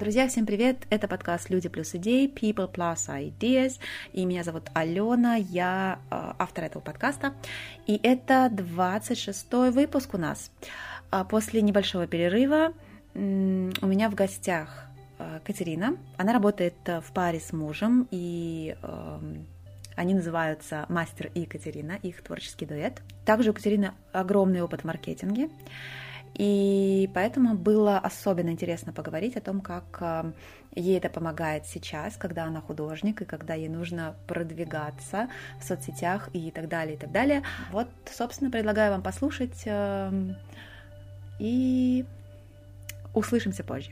Друзья, всем привет! Это подкаст «Люди плюс идеи» People Plus Ideas. И меня зовут Алена, я э, автор этого подкаста. И это 26-й выпуск у нас. А после небольшого перерыва у меня в гостях э, Катерина. Она работает э, в паре с мужем, и эм, они называются Мастер и Екатерина, их творческий дуэт. Также у Катерины огромный опыт в маркетинге. И поэтому было особенно интересно поговорить о том, как э, ей это помогает сейчас, когда она художник и когда ей нужно продвигаться в соцсетях и так далее, и так далее. Вот, собственно, предлагаю вам послушать эм, и услышимся позже.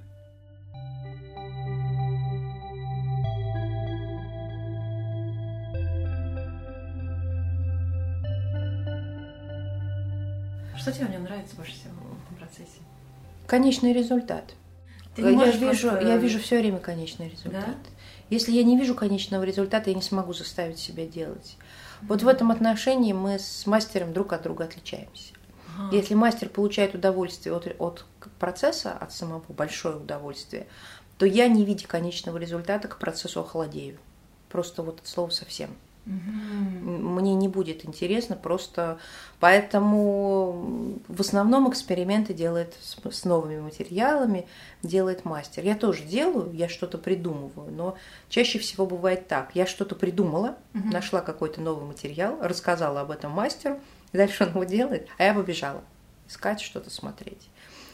Что тебе в нем нравится больше всего? Конечный результат. Ты я вижу, я вижу все время конечный результат. Да? Если я не вижу конечного результата, я не смогу заставить себя делать. Mm-hmm. Вот в этом отношении мы с мастером друг от друга отличаемся. Ага. Если мастер получает удовольствие от, от процесса, от самого большое удовольствие, то я, не видя конечного результата, к процессу охладею. Просто вот это слово совсем. Мне не будет интересно, просто поэтому в основном эксперименты делает с, новыми материалами, делает мастер. Я тоже делаю, я что-то придумываю, но чаще всего бывает так. Я что-то придумала, угу. нашла какой-то новый материал, рассказала об этом мастеру, дальше он его делает, а я побежала искать что-то смотреть.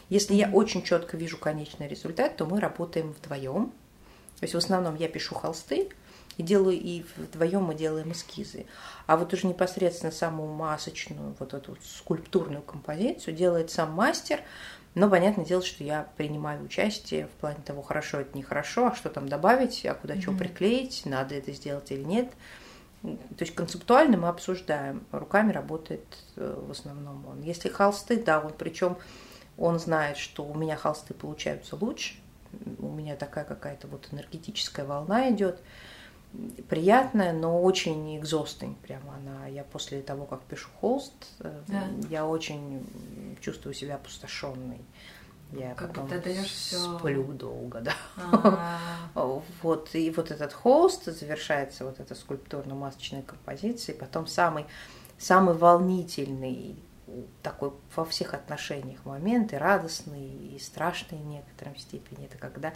Если я очень четко вижу конечный результат, то мы работаем вдвоем. То есть в основном я пишу холсты, и делаю, и вдвоем мы делаем эскизы. А вот уже непосредственно самую масочную, вот эту скульптурную композицию делает сам мастер. Но понятное дело, что я принимаю участие в плане того, хорошо это нехорошо, а что там добавить, а куда mm-hmm. что приклеить, надо это сделать или нет. То есть концептуально мы обсуждаем. Руками работает э, в основном он. Если холсты, да, он причем он знает, что у меня холсты получаются лучше, у меня такая какая-то вот энергетическая волна идет приятная, но очень экзостень прямо она. Я после того, как пишу холст, э, да. я очень чувствую себя опустошенной. Я как потом даешь все... сплю долго, да. А. вот, и вот этот холст завершается вот эта скульптурно-масочная композиция, и потом самый, самый волнительный такой во всех отношениях момент, и радостный, и страшный в некотором степени, это когда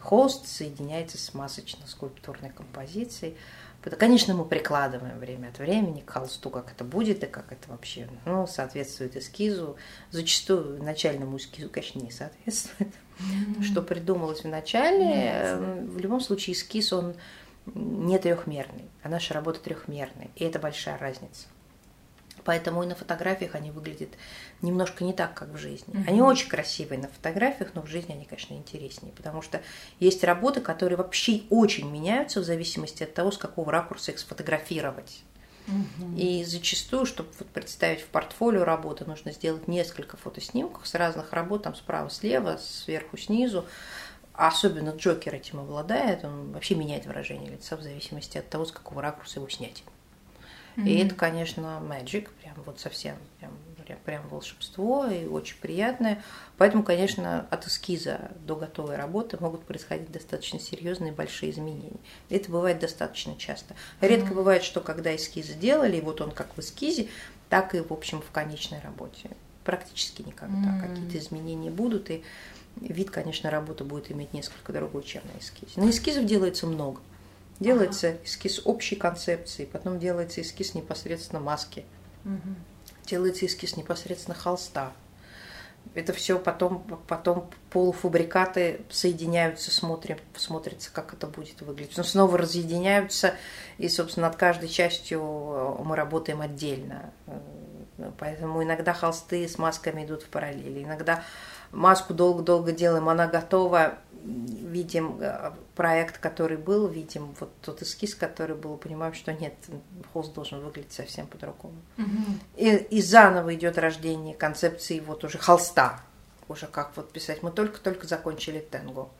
Холст соединяется с масочно-скульптурной композицией. Конечно, мы прикладываем время от времени к холсту, как это будет и как это вообще ну, соответствует эскизу. Зачастую начальному эскизу, конечно, не соответствует. Mm-hmm. Что придумалось в начале, mm-hmm. в любом случае эскиз, он не трехмерный, а наша работа трехмерная. И это большая разница. Поэтому и на фотографиях они выглядят немножко не так, как в жизни. Mm-hmm. Они очень красивые на фотографиях, но в жизни они, конечно, интереснее, потому что есть работы, которые вообще очень меняются в зависимости от того, с какого ракурса их сфотографировать. Mm-hmm. И зачастую, чтобы вот представить в портфолио работы, нужно сделать несколько фотоснимков с разных работ, там справа, слева, сверху, снизу. А особенно Джокер этим обладает, он вообще меняет выражение лица в зависимости от того, с какого ракурса его снять. Mm-hmm. И это, конечно, magic, прям вот совсем, прям, прям, прям волшебство и очень приятное. Поэтому, конечно, от эскиза до готовой работы могут происходить достаточно серьезные большие изменения. Это бывает достаточно часто. Редко mm-hmm. бывает, что когда эскиз сделали, и вот он как в эскизе, так и, в общем, в конечной работе. Практически никогда. Mm-hmm. Какие-то изменения будут, и вид, конечно, работы будет иметь несколько другой, чем на эскизе. На эскизов делается много. Делается ага. эскиз общей концепции, потом делается эскиз непосредственно маски, угу. Делается эскиз непосредственно холста. Это все потом, потом полуфабрикаты соединяются, смотрим, смотрится, как это будет выглядеть. Но снова разъединяются, и, собственно, над каждой частью мы работаем отдельно. Поэтому иногда холсты с масками идут в параллели. Иногда маску долго-долго делаем, она готова, видим э, проект, который был, видим вот тот эскиз, который был, понимаем, что нет, холст должен выглядеть совсем по-другому. Угу. И, и заново идет рождение концепции вот уже холста, уже как вот писать. Мы только-только закончили тенгу.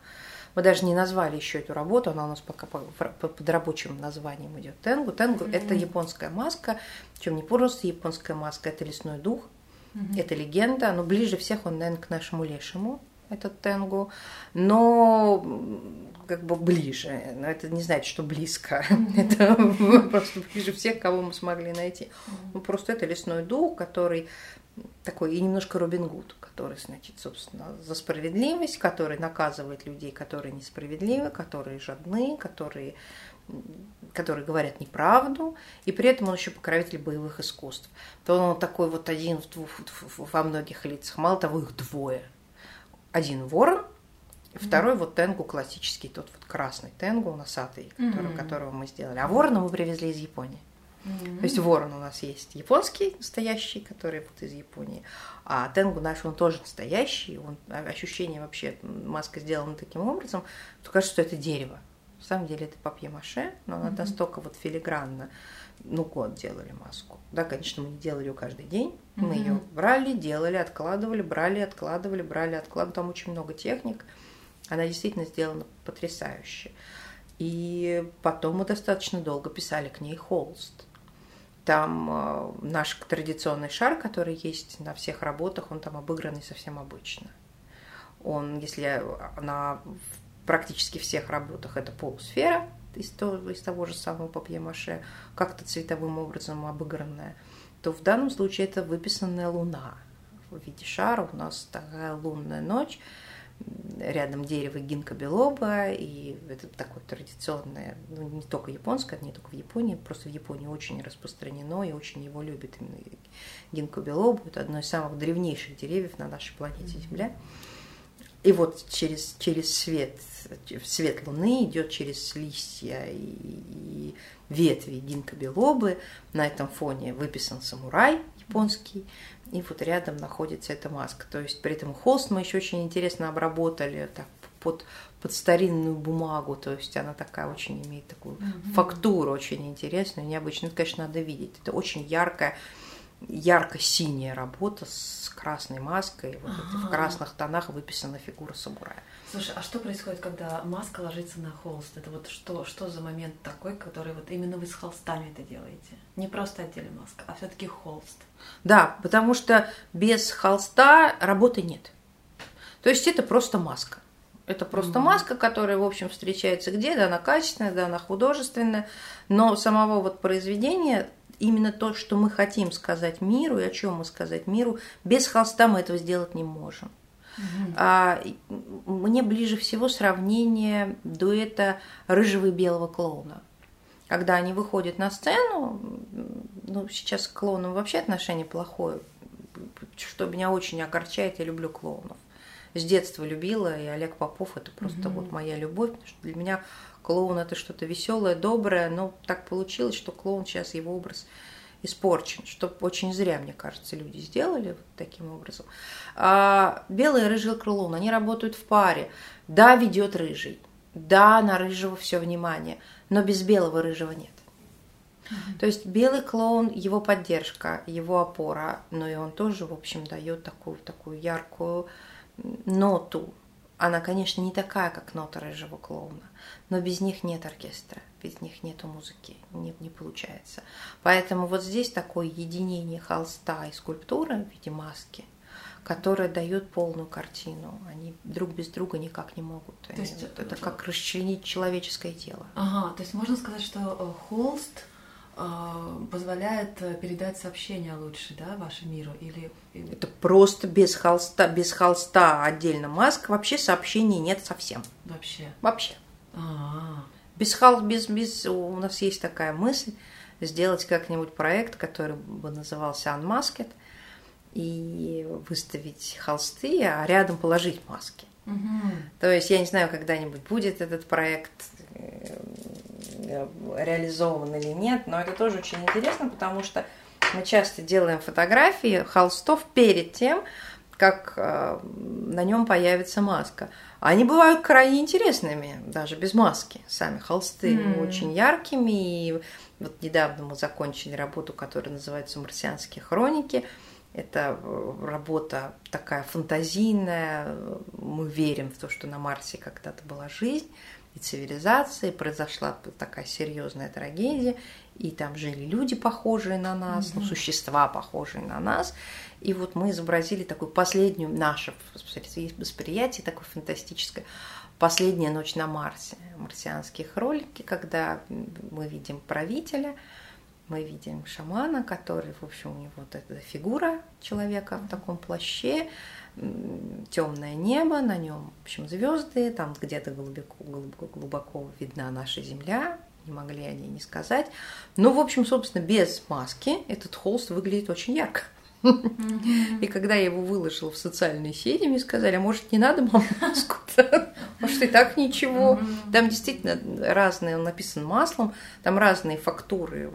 Мы даже не назвали еще эту работу, она у нас пока под рабочим названием идет тенгу. Тенгу mm-hmm. это японская маска, причем не просто японская маска, это лесной дух, mm-hmm. это легенда, но ближе всех он, наверное, к нашему лешему этот тенгу, но как бы ближе. Но это не значит, что близко. Это просто ближе всех, кого мы смогли найти. Ну, просто это лесной дух, который такой и немножко Робин Гуд, который, значит, собственно, за справедливость, который наказывает людей, которые несправедливы, которые жадны, которые которые говорят неправду, и при этом он еще покровитель боевых искусств. То он такой вот один в двух, во многих лицах. Мало того, их двое. Один ворон, второй mm-hmm. вот тенгу классический, тот вот красный тенгу носатый, который, mm-hmm. которого мы сделали. А ворона мы привезли из Японии. Mm-hmm. То есть ворон у нас есть японский настоящий, который вот из Японии, а тенгу наш он тоже настоящий, он ощущение вообще маска сделана таким образом, что кажется, что это дерево. На самом деле это папье-маше, но она mm-hmm. настолько вот филигранно. Ну, год делали маску. Да, конечно, мы не делали ее каждый день. Mm-hmm. Мы ее брали, делали, откладывали, брали, откладывали, брали, откладывали. Там очень много техник. Она действительно сделана потрясающе. И потом мы достаточно долго писали к ней холст. Там э, наш традиционный шар, который есть на всех работах, он там обыгранный совсем обычно. Он, если на практически всех работах это полусфера из того, из того же самого папье-маше, как-то цветовым образом обыгранная, то в данном случае это выписанная луна в виде шара. У нас такая лунная ночь, рядом дерево гинка белоба, и это такое традиционное, ну, не только японское, не только в Японии, просто в Японии очень распространено и очень его любят именно гинка белоба. Это одно из самых древнейших деревьев на нашей планете Земля. Mm-hmm и вот через, через свет, свет луны идет через листья и, и ветви гинка белобы. На этом фоне выписан самурай японский. И вот рядом находится эта маска. То есть при этом холст мы еще очень интересно обработали так, под, под старинную бумагу. То есть она такая очень имеет такую mm-hmm. фактуру очень интересную, необычную. Это, конечно, надо видеть. Это очень яркая ярко-синяя работа с красной маской. Вот ага. в красных тонах выписана фигура самурая. Слушай, а что происходит, когда маска ложится на холст? Это вот что, что за момент такой, который вот именно вы с холстами это делаете? Не просто отдельная маска, а все-таки холст. Да, потому что без холста работы нет. То есть это просто маска. Это просто mm-hmm. маска, которая, в общем, встречается где? Да, она качественная, да, она художественная, но самого вот произведения именно то, что мы хотим сказать миру и о чем мы сказать миру, без холста мы этого сделать не можем. Угу. А, мне ближе всего сравнение дуэта рыжего и белого клоуна. Когда они выходят на сцену, ну, сейчас к клоунам вообще отношение плохое, что меня очень огорчает, я люблю клоунов. С детства любила, и Олег Попов это просто угу. вот моя любовь, потому что для меня клоун это что-то веселое, доброе, но так получилось, что клоун сейчас его образ испорчен, что очень зря, мне кажется, люди сделали вот таким образом. А белый и рыжий клоун, они работают в паре. Да, ведет рыжий, да, на рыжего все внимание, но без белого рыжего нет. То есть белый клоун, его поддержка, его опора, но и он тоже, в общем, дает такую, такую яркую ноту она, конечно, не такая, как нота рыжего клоуна, но без них нет оркестра, без них нету музыки, не, не получается. Поэтому вот здесь такое единение холста и скульптуры в виде маски, которая дает полную картину. Они друг без друга никак не могут. То есть это, это как расчленить человеческое тело. Ага, то есть можно сказать, что э, холст позволяет э, передать сообщение лучше, да, вашему миру? Или. Это просто без холста, без холста отдельно маска, вообще сообщений нет совсем. Вообще? Вообще. А-а-а. Без холст, без, без, у нас есть такая мысль сделать как-нибудь проект, который бы назывался Unmasked, и выставить холсты, а рядом положить маски. Угу. То есть я не знаю, когда-нибудь будет этот проект, Э, реализован или нет, но это тоже очень интересно, потому что мы часто делаем фотографии холстов перед тем, как э, на нем появится маска. Они бывают крайне интересными, даже без маски. Сами холсты mm. очень яркими. И вот недавно мы закончили работу, которая называется «Марсианские хроники». Это э, работа такая фантазийная. Мы верим в то, что на Марсе когда-то была жизнь и цивилизация, и произошла такая серьезная трагедия, и там жили люди, похожие на нас, mm-hmm. ну, существа, похожие на нас. И вот мы изобразили такую последнюю наше восприятие, такое фантастическое, последняя ночь на Марсе, марсианские хроники, когда мы видим правителя, мы видим шамана, который, в общем, у него вот эта фигура человека в таком плаще, темное небо, на нем, в общем, звезды, там где-то глубоко, глубоко, глубоко видна наша Земля, не могли они не сказать. Но, в общем, собственно, без маски этот холст выглядит очень ярко. И когда я его выложила в социальные сети, мне сказали, а может, не надо мам маску-то? Может, и так ничего. Там действительно разные, он написан маслом, там разные фактуры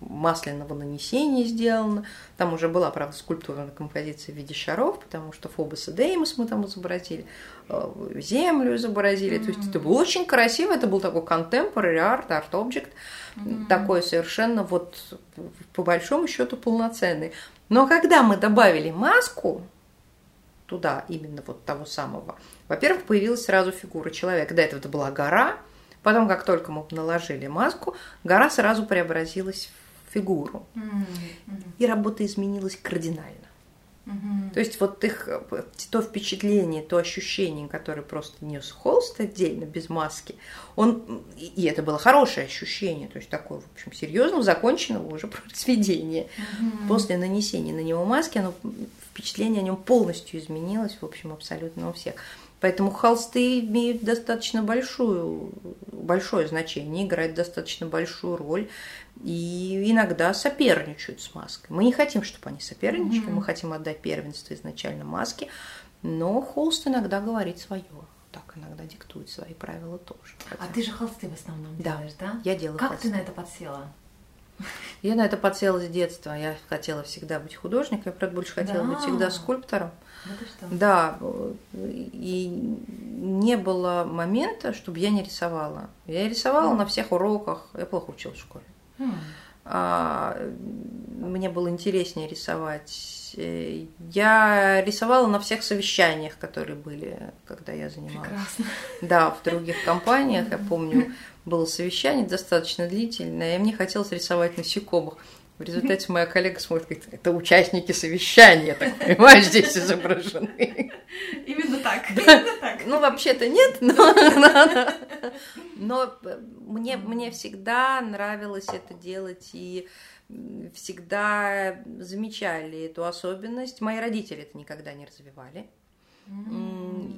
масляного нанесения сделано. Там уже была, правда, скульптурная композиция в виде шаров, потому что Фобос и Деймос мы там изобразили, э, землю изобразили. То есть это было очень красиво, это был такой contemporary art, арт-объект, такой совершенно вот по большому счету полноценный. Но когда мы добавили маску туда, именно вот того самого, во-первых, появилась сразу фигура человека. До этого это была гора, потом, как только мы наложили маску, гора сразу преобразилась в фигуру. Mm-hmm. И работа изменилась кардинально. Угу. То есть вот их то впечатление, то ощущение, которое просто нес холст отдельно, без маски, он, и это было хорошее ощущение, то есть такое, в общем, серьезного, законченного уже произведения. Угу. После нанесения на него маски, оно, впечатление о нем полностью изменилось, в общем, абсолютно у всех. Поэтому холсты имеют достаточно большую, большое значение, играют достаточно большую роль и иногда соперничают с маской. Мы не хотим, чтобы они соперничали, mm-hmm. мы хотим отдать первенство изначально маске, но холст иногда говорит свое. Так иногда диктует свои правила тоже. Хотя... А ты же холсты в основном да, делаешь, да? Я делаю. Как холсты. ты на это подсела? Я на это подсела с детства. Я хотела всегда быть художником, я, правда, больше хотела да. быть всегда скульптором. Да, и не было момента, чтобы я не рисовала. Я рисовала на всех уроках. Я плохо училась в школе. А, мне было интереснее рисовать. Я рисовала на всех совещаниях, которые были, когда я занималась. Прекрасно. Да, в других компаниях, я помню, было совещание достаточно длительное, и мне хотелось рисовать насекомых. В результате моя коллега смотрит, говорит, это участники совещания, так понимаешь, здесь изображены. Именно так, именно так. Ну, вообще-то нет, но, но мне, мне всегда нравилось это делать, и всегда замечали эту особенность. Мои родители это никогда не развивали.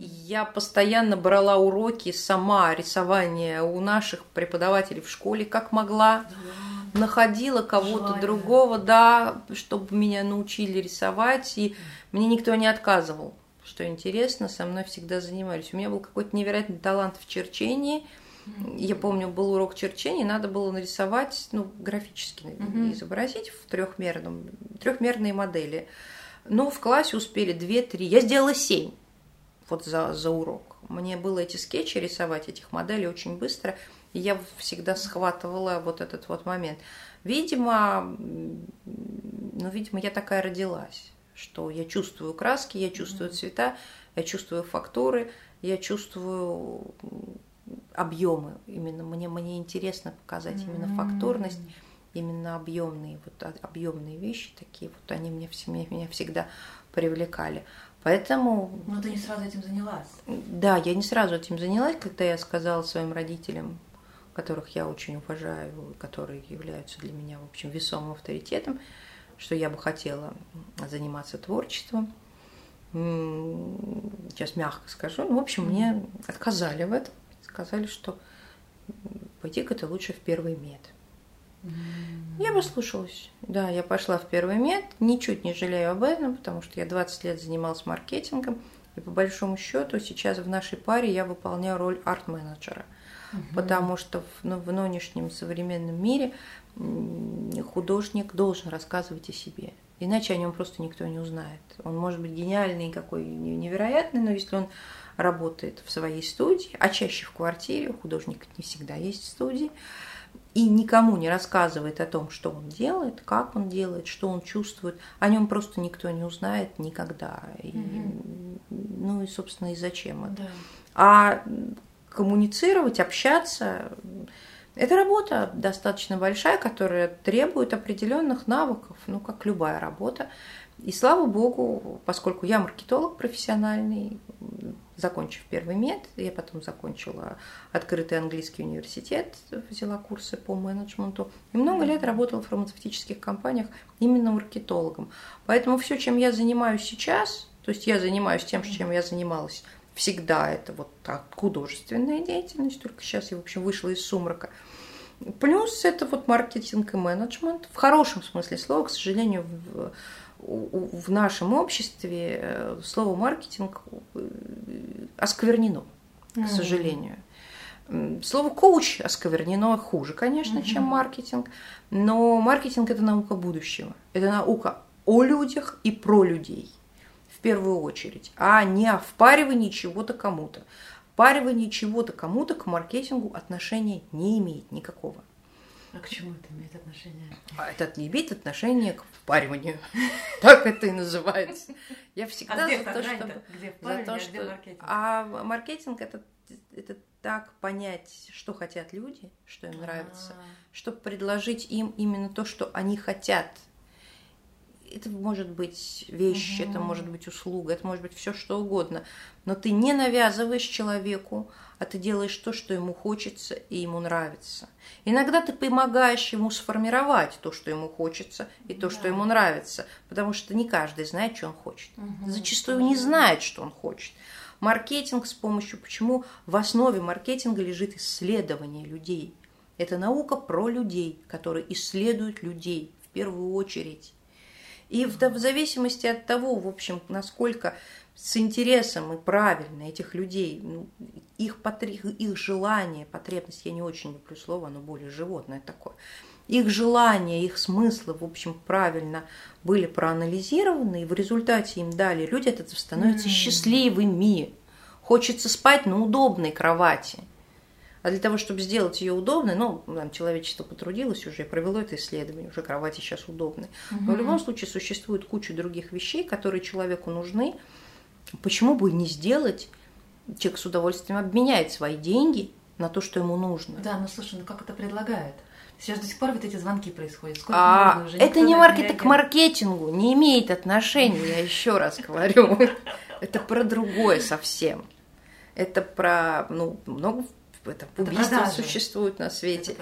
Я постоянно брала уроки сама рисования у наших преподавателей в школе, как могла. Находила кого-то другого, да, чтобы меня научили рисовать, и мне никто не отказывал. Что интересно, со мной всегда занимались. У меня был какой-то невероятный талант в черчении. Я помню, был урок черчения, надо было нарисовать, ну, графически mm-hmm. изобразить в трехмерном, трехмерные модели. Ну, в классе успели 2-3. Я сделала 7 вот за, за урок. Мне было эти скетчи рисовать, этих моделей очень быстро, и я всегда схватывала вот этот вот момент. Видимо, ну, видимо, я такая родилась, что я чувствую краски, я чувствую цвета, я чувствую фактуры, я чувствую объемы. Именно мне, мне интересно показать именно фактурность именно объемные, вот объемные вещи такие, вот они мне, меня, меня всегда привлекали. Поэтому... Но ты не сразу этим занялась. Да, я не сразу этим занялась, когда я сказала своим родителям, которых я очень уважаю, которые являются для меня, в общем, весомым авторитетом, что я бы хотела заниматься творчеством. Сейчас мягко скажу. Ну, в общем, мне отказали в этом. Сказали, что пойди-ка ты лучше в первый мед. Я послушалась. Да, я пошла в первый мед, ничуть не жалею об этом, потому что я 20 лет занималась маркетингом, и по большому счету сейчас в нашей паре я выполняю роль арт-менеджера. Угу. Потому что в, ну, в нынешнем современном мире художник должен рассказывать о себе. Иначе о нем просто никто не узнает. Он может быть гениальный, какой невероятный, но если он работает в своей студии, а чаще в квартире, у художника не всегда есть студии, и никому не рассказывает о том, что он делает, как он делает, что он чувствует, о нем просто никто не узнает никогда. И, mm Ну и, собственно, и зачем это. Да. А коммуницировать, общаться, это работа достаточно большая, которая требует определенных навыков, ну, как любая работа. И слава богу, поскольку я маркетолог профессиональный, закончив первый мед, я потом закончила открытый английский университет, взяла курсы по менеджменту, и много лет работала в фармацевтических компаниях именно маркетологом. Поэтому все, чем я занимаюсь сейчас, то есть я занимаюсь тем, чем я занималась всегда, это вот так, художественная деятельность, только сейчас я, в общем, вышла из сумрака. Плюс это вот маркетинг и менеджмент, в хорошем смысле слова, к сожалению, в, в нашем обществе э, слово маркетинг э, осквернено, к сожалению. Слово коуч осквернено хуже, конечно, mm-hmm. чем маркетинг, но маркетинг это наука будущего. Это наука о людях и про людей в первую очередь, а не о впаривании чего-то кому-то. Впаривание чего-то кому-то к маркетингу отношения не имеет никакого. А к чему это имеет отношение? А это не имеет отношения к впариванию. Так это и называется. Я всегда а за то. Где за то, что... маркетинг? А маркетинг это, это так понять, что хотят люди, что им нравится, а. чтобы предложить им именно то, что они хотят. Это может быть вещь, это может быть услуга, это может быть все что угодно. Но ты не навязываешь человеку, а ты делаешь то, что ему хочется и ему нравится. Иногда ты помогаешь ему сформировать то, что ему хочется, и то, да. что ему нравится, потому что не каждый знает, что он хочет. Угу. Зачастую не знает, что он хочет. Маркетинг с помощью, почему в основе маркетинга лежит исследование людей. Это наука про людей, которые исследуют людей в первую очередь. И в, в зависимости от того, в общем, насколько с интересом и правильно этих людей, ну, их, потреб, их желание, потребность, я не очень люблю слово, оно более животное такое, их желания, их смыслы, в общем, правильно были проанализированы, и в результате им дали, люди от этого становятся mm-hmm. счастливыми. Хочется спать на удобной кровати. А для того, чтобы сделать ее удобной, ну, там, человечество потрудилось уже, провело это исследование, уже кровати сейчас удобны. Угу. Но в любом случае существует куча других вещей, которые человеку нужны, Почему бы не сделать? Человек с удовольствием обменяет свои деньги на то, что ему нужно. Да, ну слушай, ну как это предлагает? Сейчас до сих пор вот эти звонки происходят. Сколько а, можно уже? Это не маркетинг к маркетингу, не имеет отношения, я еще раз говорю. Это про другое совсем. Это про, ну, много это, убийства существует на свете.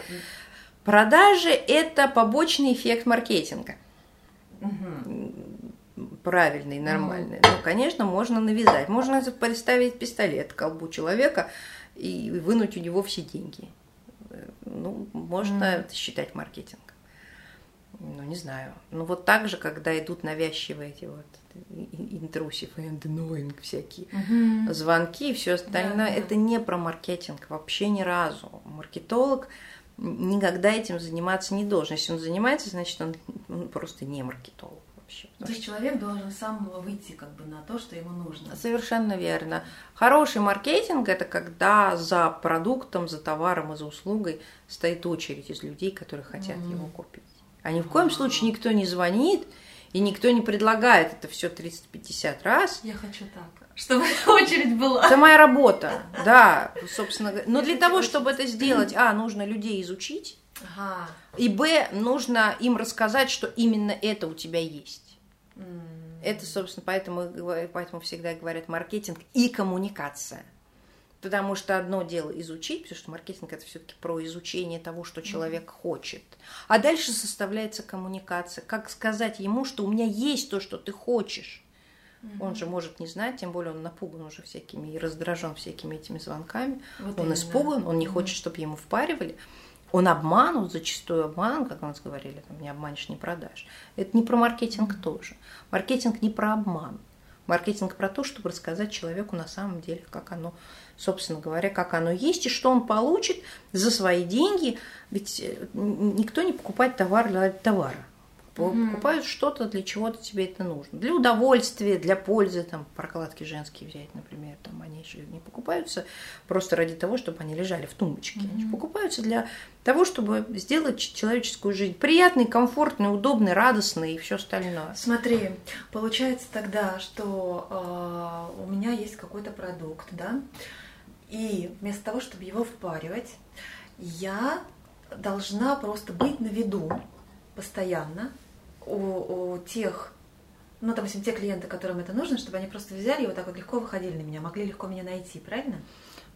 Продажи – это побочный эффект маркетинга. Угу правильный, нормальный. Ну, конечно, можно навязать. Можно представить пистолет к колбу человека и вынуть у него все деньги. Ну, можно mm. это считать маркетинг. Ну, не знаю. Ну, вот так же, когда идут навязчивые эти вот интрусив and annoying всякие mm-hmm. звонки и все остальное, yeah, это не про маркетинг вообще ни разу. Маркетолог никогда этим заниматься не должен. Если он занимается, значит, он, он просто не маркетолог вообще. То есть человек должен сам выйти как бы на то, что ему нужно. Совершенно верно. Хороший маркетинг – это когда за продуктом, за товаром и за услугой стоит очередь из людей, которые хотят mm. его купить. А ни в коем случае никто не звонит, и никто не предлагает это все 30-50 раз. Я хочу так, чтобы очередь была. Это моя работа, да, собственно. Но для того, чтобы это сделать, а, нужно людей изучить, Ага. И Б, нужно им рассказать, что именно это у тебя есть. Mm. Это, собственно, поэтому, поэтому всегда говорят маркетинг и коммуникация. Потому что одно дело изучить, потому что маркетинг это все-таки про изучение того, что человек mm. хочет. А дальше составляется коммуникация. Как сказать ему, что у меня есть то, что ты хочешь. Mm-hmm. Он же может не знать, тем более он напуган уже всякими и раздражен всякими этими звонками. Вот он именно. испуган, он не mm-hmm. хочет, чтобы ему впаривали он обманут, зачастую обман, как у нас говорили, там, не обманешь, не продашь. Это не про маркетинг тоже. Маркетинг не про обман. Маркетинг про то, чтобы рассказать человеку на самом деле, как оно, собственно говоря, как оно есть, и что он получит за свои деньги. Ведь э, никто не покупает товар для товара. Mm Покупают что-то, для чего-то тебе это нужно. Для удовольствия, для пользы, там, прокладки женские взять, например, там, они же не покупаются просто ради того, чтобы они лежали в тумбочке. mm Они покупаются для того, чтобы сделать человеческую жизнь приятной, комфортной, удобной, радостной и все остальное. Смотри, получается тогда, что э, у меня есть какой-то продукт, да, и вместо того, чтобы его впаривать, я должна просто быть на виду постоянно, у, у тех, ну, допустим, те клиенты, которым это нужно, чтобы они просто взяли и вот так вот легко выходили на меня, могли легко меня найти, правильно?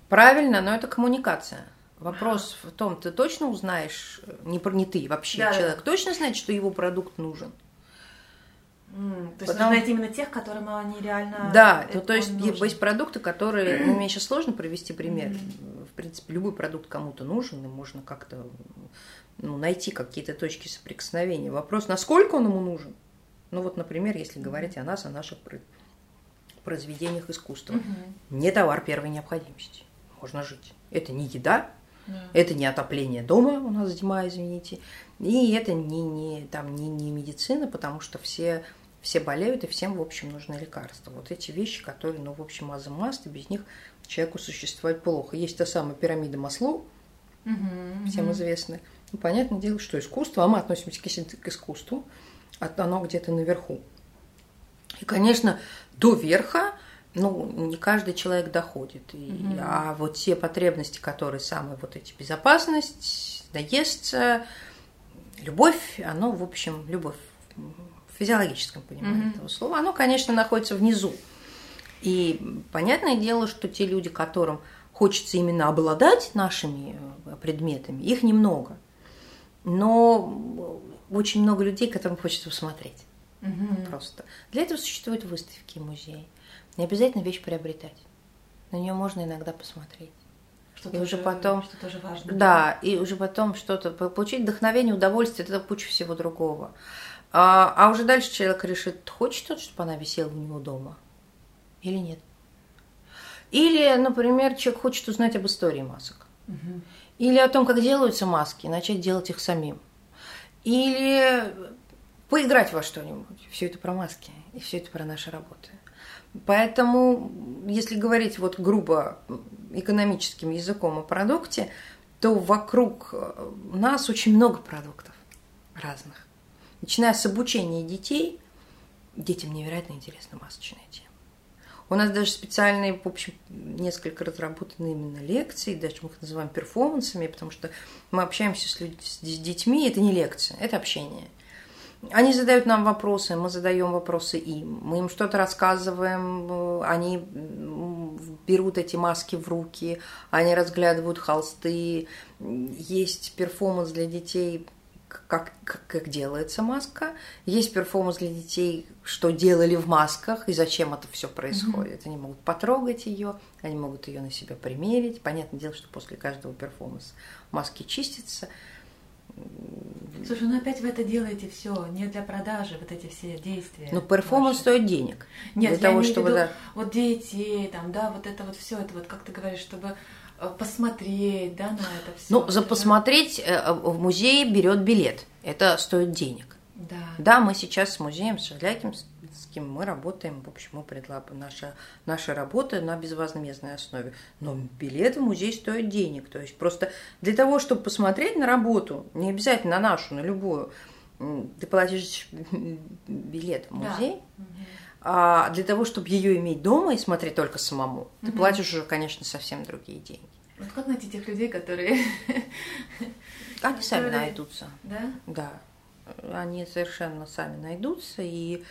Правильно, но это коммуникация. Вопрос в том, ты точно узнаешь, не, не ты вообще, да, человек да. точно знает, что его продукт нужен? Mm, то есть Потом... нужно найти именно тех, которым они реально. Да, то, то есть нужен. есть продукты, которые, ну, мне сейчас сложно привести пример. Mm. В принципе, любой продукт кому-то нужен, и можно как-то ну, найти какие-то точки соприкосновения. Вопрос, насколько он ему нужен? Ну вот, например, если говорить о нас, о наших произведениях искусства. Угу. Не товар первой необходимости. Можно жить. Это не еда, да. это не отопление дома у нас зима, извините, и это не, не, там, не, не медицина, потому что все, все болеют, и всем, в общем, нужны лекарства. Вот эти вещи, которые, ну, в общем, азы маст, и без них человеку существовать плохо. Есть та самая пирамида Маслоу, угу, всем угу. известная ну, понятное дело, что искусство, а мы относимся к искусству, оно где-то наверху. И, конечно, до верха, ну, не каждый человек доходит. И, mm А вот те потребности, которые самые вот эти безопасность, наесться, любовь, оно, в общем, любовь в физиологическом понимании mm этого слова, оно, конечно, находится внизу. И понятное дело, что те люди, которым хочется именно обладать нашими э, предметами, их немного но очень много людей, которым хочется посмотреть. Угу. Просто. Для этого существуют выставки и музеи. Не обязательно вещь приобретать. На нее можно иногда посмотреть. Что и уже потом, что тоже важно. Да, и уже потом что-то получить вдохновение, удовольствие, это куча всего другого. А, а уже дальше человек решит, хочет он, чтобы она висела у него дома или нет. Или, например, человек хочет узнать об истории масок. Угу. Или о том, как делаются маски, начать делать их самим. Или поиграть во что-нибудь. Все это про маски, и все это про наши работы. Поэтому, если говорить вот грубо экономическим языком о продукте, то вокруг нас очень много продуктов разных. Начиная с обучения детей, детям невероятно интересна масочная тема. У нас даже специальные, в общем, несколько разработаны именно лекции, даже мы их называем перформансами, потому что мы общаемся с, людьми, с детьми, это не лекция, это общение. Они задают нам вопросы, мы задаем вопросы им, мы им что-то рассказываем, они берут эти маски в руки, они разглядывают холсты, есть перформанс для детей как, как, как делается маска. Есть перформанс для детей, что делали в масках и зачем это все происходит. Mm-hmm. Они могут потрогать ее, они могут ее на себя примерить. Понятное дело, что после каждого перформанса маски чистятся. Слушай, ну опять вы это делаете все не для продажи, вот эти все действия. Ну, перформанс ваши. стоит денег. Нет, для того, чтобы виду, да... вот детей, там, да, вот это вот все, это вот как ты говоришь, чтобы посмотреть, да, на это все. Ну, за посмотреть э, в музее берет билет. Это стоит денег. Да. Да, мы сейчас с музеем Шаглякинским мы работаем, в общем, мы предлагаем наша, наша работа на безвозмездной основе. Но билет в музей стоит денег. То есть просто для того, чтобы посмотреть на работу, не обязательно на нашу, на любую, ты платишь билет в музей. Да. А для того, чтобы ее иметь дома и смотреть только самому, угу. ты платишь уже, конечно, совсем другие деньги. Вот как найти тех людей, которые... Они сами найдутся. Да? Да. Они совершенно сами найдутся. И,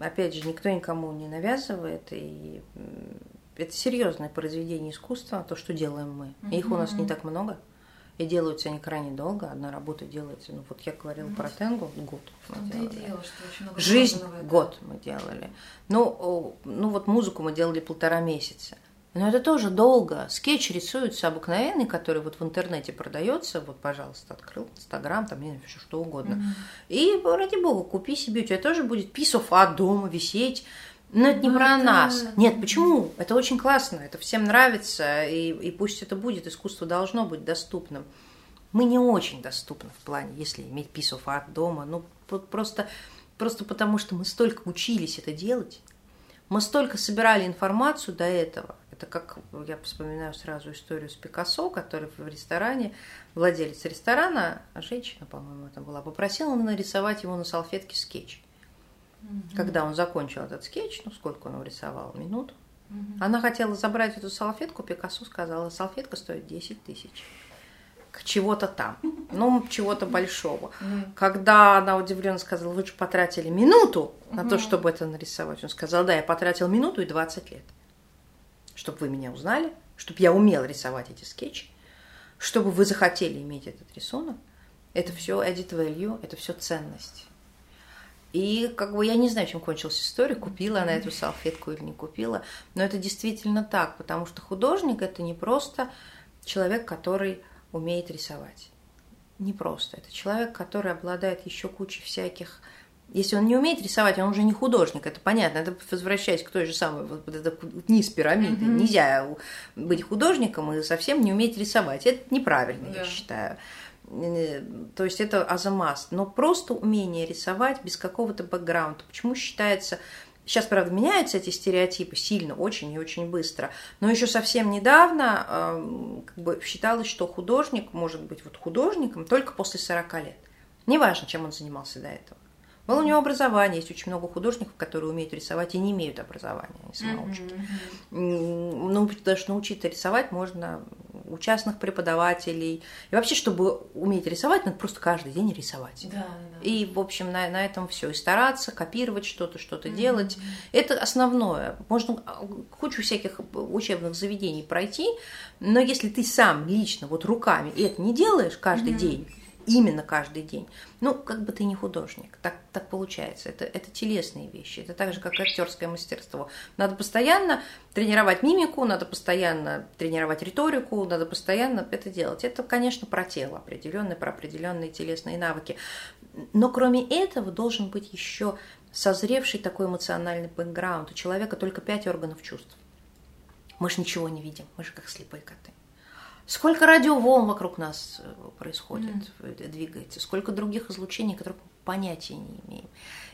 опять же, никто никому не навязывает. И это серьезное произведение искусства, то, что делаем мы. Их у нас не так много. И делаются они крайне долго. Одна работа делается, ну вот я говорила про тенгу, год мы делали. Дело, что очень много Жизнь год мы делали. Ну, ну вот музыку мы делали полтора месяца. Но это тоже долго. Скетч рисуется обыкновенный, который вот в интернете продается. Вот, пожалуйста, открыл Инстаграм, там, не знаю, все что угодно. Mm-hmm. И, ради бога, купи себе, у тебя тоже будет of art дома висеть. Но это не ну, про это... нас. Нет, почему? Это очень классно, это всем нравится, и, и пусть это будет, искусство должно быть доступным. Мы не очень доступны в плане, если иметь piece of art дома, ну, просто, просто потому, что мы столько учились это делать, мы столько собирали информацию до этого. Это как, я вспоминаю сразу историю с Пикассо, который в ресторане, владелец ресторана, женщина, по-моему, это была, попросила нарисовать его на салфетке скетч. Угу. Когда он закончил этот скетч, ну сколько он рисовал, минуту, угу. она хотела забрать эту салфетку, Пикассо сказал, салфетка стоит 10 тысяч к чего-то там, ну, чего-то большого. Mm. Когда она удивленно сказала, вы же потратили минуту на mm-hmm. то, чтобы это нарисовать, он сказал, да, я потратил минуту и 20 лет, чтобы вы меня узнали, чтобы я умел рисовать эти скетчи, чтобы вы захотели иметь этот рисунок. Это все edit value, это все ценность. И как бы я не знаю, чем кончилась история, купила она эту салфетку или не купила, но это действительно так, потому что художник это не просто человек, который умеет рисовать. Не просто. Это человек, который обладает еще кучей всяких если он не умеет рисовать, он уже не художник, это понятно. Это возвращаясь к той же самой, вот, это низ пирамиды. Mm-hmm. Нельзя быть художником и совсем не уметь рисовать. Это неправильно, yeah. я считаю. Э, то есть это азамаст. Но просто умение рисовать без какого-то бэкграунда. Почему считается Сейчас, правда, меняются эти стереотипы сильно, очень и очень быстро. Но еще совсем недавно э, как бы считалось, что художник может быть вот художником только после 40 лет. Неважно, чем он занимался до этого. Было у него образование, есть очень много художников, которые умеют рисовать и не имеют образования, они самоучки. Mm-hmm. Ну, даже научиться рисовать можно у частных преподавателей. И вообще, чтобы уметь рисовать, надо просто каждый день рисовать. Да, да. И, в общем, на, на этом все. И стараться, копировать что-то, что-то mm-hmm. делать. Это основное. Можно кучу всяких учебных заведений пройти, но если ты сам лично, вот руками это не делаешь каждый mm-hmm. день, именно каждый день. Ну, как бы ты не художник, так, так получается. Это, это телесные вещи, это так же, как актерское мастерство. Надо постоянно тренировать мимику, надо постоянно тренировать риторику, надо постоянно это делать. Это, конечно, про тело определенные, про определенные телесные навыки. Но кроме этого должен быть еще созревший такой эмоциональный бэкграунд. У человека только пять органов чувств. Мы же ничего не видим, мы же как слепые коты. Сколько радиоволн вокруг нас э, происходит, mm. двигается, сколько других излучений, которых мы понятия не имеем.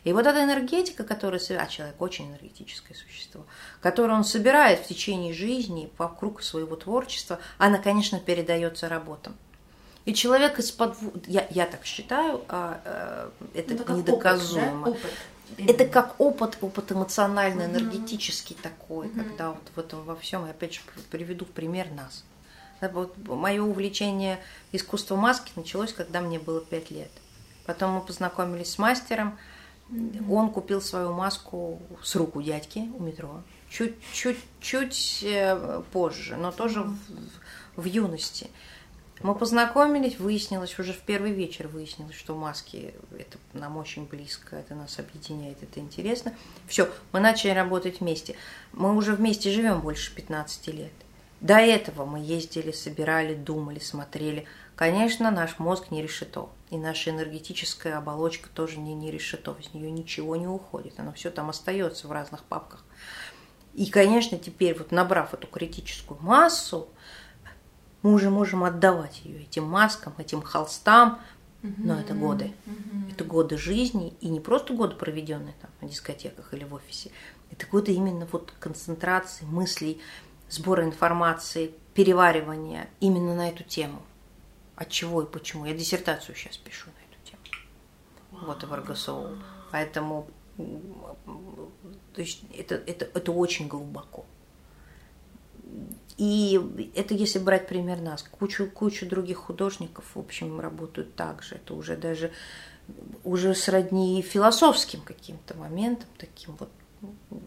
И вот эта энергетика, которая... А человек очень энергетическое существо, которую он собирает в течение жизни вокруг своего творчества, она, конечно, передается работам. И человек из-под... Я, я так считаю, а, а, это ну, недоказуемо. Опыт, да? опыт. Это как опыт, опыт эмоционально-энергетический mm-hmm. такой, mm-hmm. когда вот в этом во всем, я опять же приведу в пример нас. Вот мое увлечение искусством маски началось, когда мне было пять лет. Потом мы познакомились с мастером. Он купил свою маску с рук у дядьки у метро. Чуть-чуть э, позже, но тоже в, в юности. Мы познакомились, выяснилось, уже в первый вечер выяснилось, что маски это нам очень близко, это нас объединяет, это интересно. Все, мы начали работать вместе. Мы уже вместе живем больше 15 лет. До этого мы ездили, собирали, думали, смотрели. Конечно, наш мозг не решето. И наша энергетическая оболочка тоже не, не решето. Из нее ничего не уходит. Оно все там остается в разных папках. И, конечно, теперь вот набрав эту критическую массу, мы уже можем отдавать ее этим маскам, этим холстам, но это годы. Это годы жизни, и не просто годы, проведенные там на дискотеках или в офисе. Это годы именно вот концентрации мыслей, сбора информации, переваривания именно на эту тему. От чего и почему. Я диссертацию сейчас пишу на эту тему. Вот в РГСО. Поэтому то есть это, это, это очень глубоко. И это если брать пример нас. Кучу, кучу других художников, в общем, работают так же. Это уже даже уже сродни философским каким-то моментом, таким вот,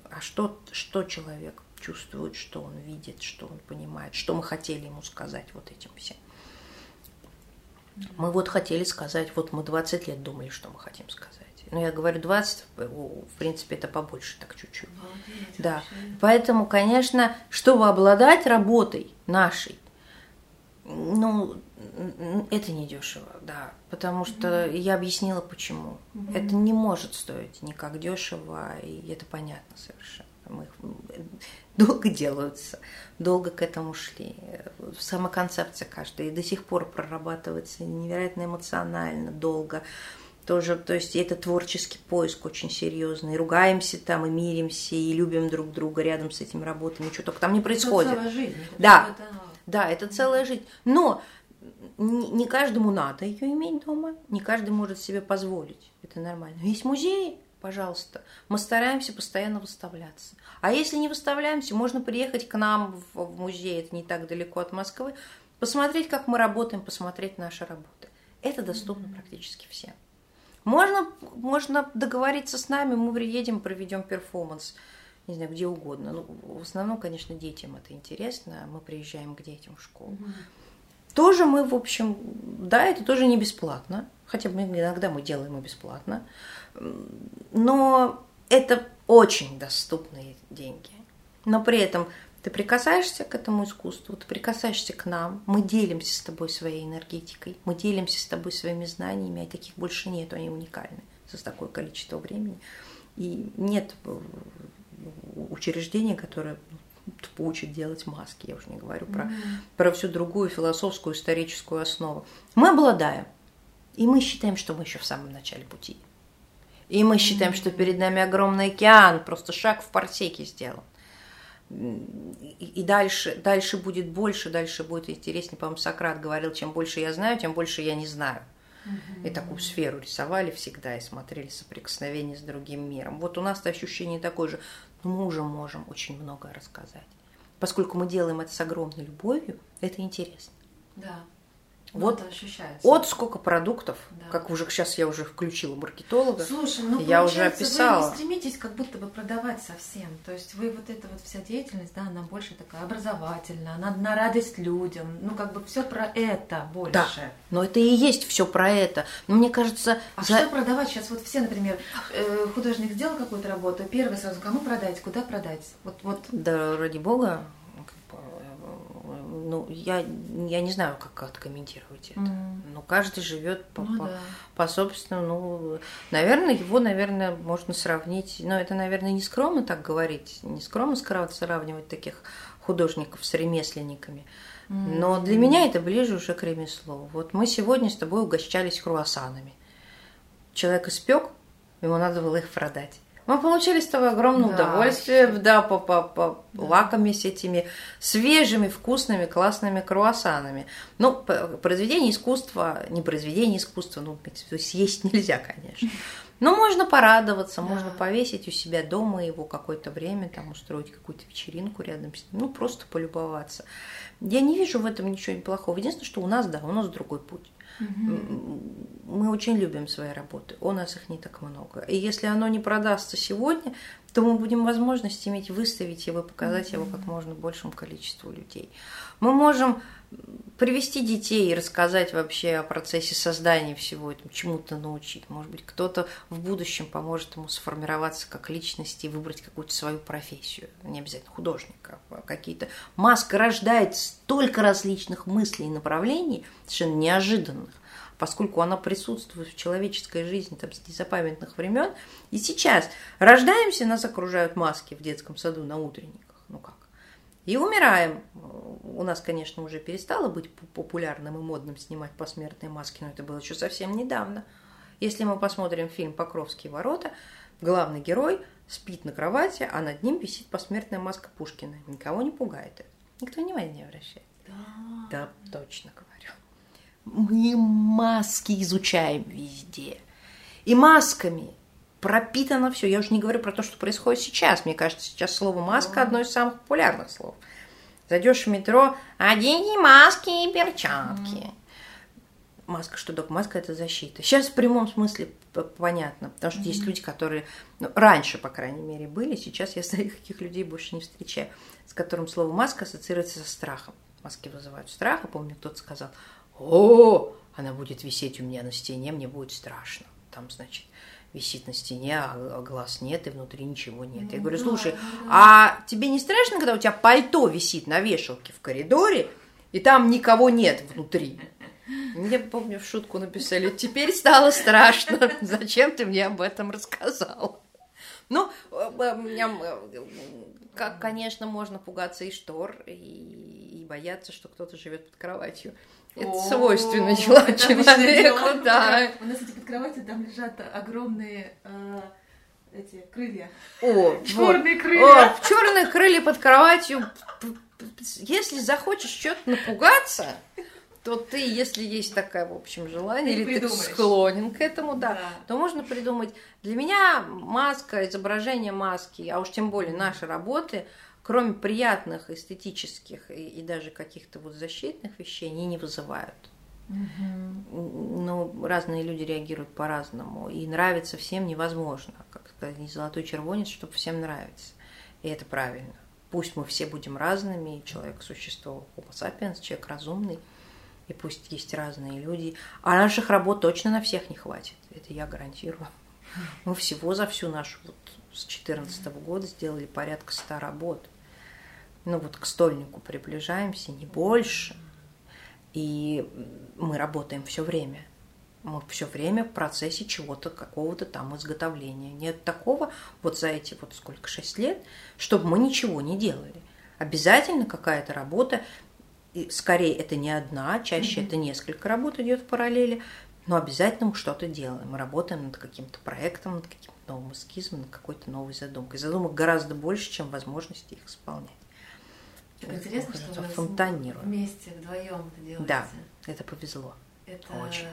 а что, что человек чувствует, что он видит, что он понимает, что мы хотели ему сказать вот этим всем. Мы вот хотели сказать, вот мы 20 лет думали, что мы хотим сказать. Ну, я говорю 20, в принципе, это побольше, так чуть-чуть. Молодец, да. Вообще. Поэтому, конечно, чтобы обладать работой нашей, ну, это не дешево, да. Потому что mm я объяснила, почему. mm Это не может стоить никак дешево, и это понятно совершенно. Мы долго делаются, долго к этому шли. Сама концепция каждая и до сих пор прорабатывается невероятно эмоционально, долго. тоже, то есть это творческий поиск очень серьезный. Ругаемся там и миримся, и любим друг друга рядом с этим работами. Ничего только там не происходит. Это целая жизнь. Да, это... да, это целая жизнь. Но не каждому надо ее иметь дома, не каждый может себе позволить. Это нормально. Есть музеи, пожалуйста. Мы стараемся постоянно выставляться. А если не выставляемся, можно приехать к нам в музей, это не так далеко от Москвы, посмотреть, как мы работаем, посмотреть наши работы. Это доступно mm-hmm. практически всем. Можно, можно договориться с нами, мы приедем, проведем перформанс, не знаю, где угодно. Ну, в основном, конечно, детям это интересно. Мы приезжаем к детям в школу. Mm-hmm. Тоже мы, в общем, да, это тоже не бесплатно. Хотя мы иногда мы делаем и бесплатно. Но это очень доступные деньги. Но при этом ты прикасаешься к этому искусству, ты прикасаешься к нам, мы делимся с тобой своей энергетикой, мы делимся с тобой своими знаниями, а таких больше нет, они уникальны за такое количество времени. И нет э, учреждения, которое тупо учит делать маски, я уже не говорю про, mm-hmm. про всю другую философскую, историческую основу. Мы обладаем, и мы считаем, что мы еще в самом начале пути. И мы считаем, что перед нами огромный океан, просто шаг в парсеке сделан и дальше, дальше будет больше, дальше будет интереснее. По-моему, Сократ говорил, чем больше я знаю, тем больше я не знаю. Угу. И такую сферу рисовали всегда и смотрели соприкосновение с другим миром. Вот у нас это ощущение такое же, но мы уже можем очень многое рассказать. Поскольку мы делаем это с огромной любовью, это интересно. Да. Вот это ощущается. Вот сколько продуктов, да. как уже сейчас я уже включила маркетолога. Слушай, ну я уже описала. Вы не стремитесь как будто бы продавать совсем. То есть вы вот эта вот вся деятельность, да, она больше такая образовательная, она на радость людям. Ну как бы все про это больше. Да, но это и есть все про это. Но мне кажется. А за... что продавать сейчас? Вот все, например, э, художник сделал какую-то работу, первый сразу кому продать, куда продать? Вот, вот. Да ради бога, ну, я, я не знаю, как откомментировать это. Mm. Но каждый живет по, ну, по, да. по собственному. Ну, наверное, его, наверное, можно сравнить. Но это, наверное, не скромно так говорить, не скромно сравнивать таких художников с ремесленниками. Mm. Но для меня это ближе уже к ремеслу. Вот мы сегодня с тобой угощались круассанами. Человек испек, ему надо было их продать. Мы получили с тобой огромное да, удовольствие, да, по, по, по да. лакомясь этими свежими, вкусными, классными круассанами. Ну, произведение искусства, не произведение искусства, ну, съесть нельзя, конечно. Но можно порадоваться, да. можно повесить у себя дома его какое-то время, там устроить какую-то вечеринку рядом с ним, ну, просто полюбоваться. Я не вижу в этом ничего плохого. Единственное, что у нас, да, у нас другой путь. Мы очень любим свои работы, у нас их не так много. И если оно не продастся сегодня, то мы будем возможность иметь выставить его, показать его как можно большему количеству людей. Мы можем привести детей и рассказать вообще о процессе создания всего этого, чему-то научить. Может быть, кто-то в будущем поможет ему сформироваться как личности и выбрать какую-то свою профессию. Не обязательно художника, а какие-то. Маска рождает столько различных мыслей и направлений, совершенно неожиданных, поскольку она присутствует в человеческой жизни там, с незапамятных времен. И сейчас рождаемся, нас окружают маски в детском саду на утренниках. Ну как? И умираем. У нас, конечно, уже перестало быть популярным и модным снимать посмертные маски, но это было еще совсем недавно. Если мы посмотрим фильм «Покровские ворота», главный герой спит на кровати, а над ним висит посмертная маска Пушкина. Никого не пугает это. Никто внимания не обращает. Да. Да, точно. Мы маски изучаем везде. И масками пропитано все. Я уже не говорю про то, что происходит сейчас. Мне кажется, сейчас слово маска одно из самых популярных слов. Зайдешь в метро, оденьте маски и перчатки. Маска что такое? Маска это защита. Сейчас в прямом смысле понятно, потому что mm-hmm. есть люди, которые ну, раньше, по крайней мере, были, сейчас я таких людей больше не встречаю, с которым слово маска ассоциируется со страхом. Маски вызывают страх, я помню, кто-то сказал, о, она будет висеть у меня на стене, мне будет страшно. Там, значит, висит на стене, а глаз нет, и внутри ничего нет. Я говорю, слушай, а тебе не страшно, когда у тебя пальто висит на вешалке в коридоре, и там никого нет внутри? Мне, помню, в шутку написали, теперь стало страшно, зачем ты мне об этом рассказал? Ну, э, э, как, конечно, можно пугаться и штор, и бояться, что кто-то живет под кроватью. Это свойственно человеку, да. У нас эти под кроватью там лежат огромные э, эти крылья. О, черные крылья. О, черные крылья под кроватью. Если захочешь что-то напугаться, то ты, если есть такое, в общем, желание, ты или придумаешь. ты склонен к этому, да, Да. то можно придумать. Для меня маска, изображение маски, а уж тем более наши работы, кроме приятных эстетических и, и даже каких-то вот защитных вещей, они не вызывают. Ну, разные люди реагируют по-разному. И нравится всем невозможно. Как сказать, не золотой червонец, чтобы всем нравится. И это правильно. Пусть мы все будем разными, человек существо homo sapiens, человек разумный, и пусть есть разные люди. А наших работ точно на всех не хватит. Это я гарантирую. Мы всего за всю нашу вот с 2014 года сделали порядка 100 работ. Ну вот к стольнику приближаемся, не больше. И мы работаем все время. Мы все время в процессе чего-то, какого-то там изготовления. Нет такого вот за эти вот сколько, шесть лет, чтобы мы ничего не делали. Обязательно какая-то работа, и скорее это не одна, чаще это несколько работ идет в параллели, но обязательно мы что-то делаем. Мы работаем над каким-то проектом, над каким-то новым эскизом, над какой-то новой задумкой. Задумок гораздо больше, чем возможности их исполнять. Как интересно, Это что вы фонтанируем. вместе вдвоем это делаете. Да, это повезло. Это, Очень.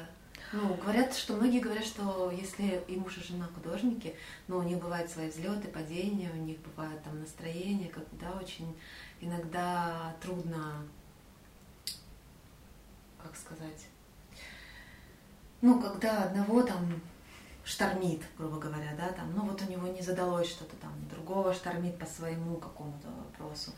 ну, говорят, что многие говорят, что если и муж, и жена художники, ну, у них бывают свои взлеты, падения, у них бывают там настроения, когда очень иногда трудно, как сказать, ну, когда одного там штормит, грубо говоря, да, там, ну вот у него не задалось что-то там, другого штормит по своему какому-то вопросу,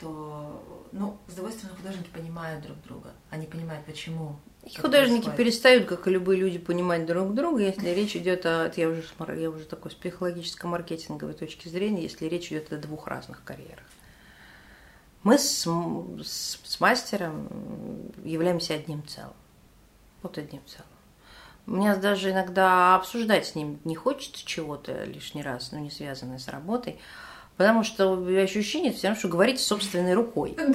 то, ну, с другой стороны, художники понимают друг друга, они понимают, почему. И художники происходит. перестают, как и любые люди, понимать друг друга, если речь идет о, я уже, я уже такой с психологическо-маркетинговой точки зрения, если речь идет о двух разных карьерах. Мы с, с, с мастером являемся одним целым. Вот одним целым. Мне даже иногда обсуждать с ним не хочется чего-то лишний раз, ну, не связанное с работой, потому что ощущение все равно, что говорить собственной рукой.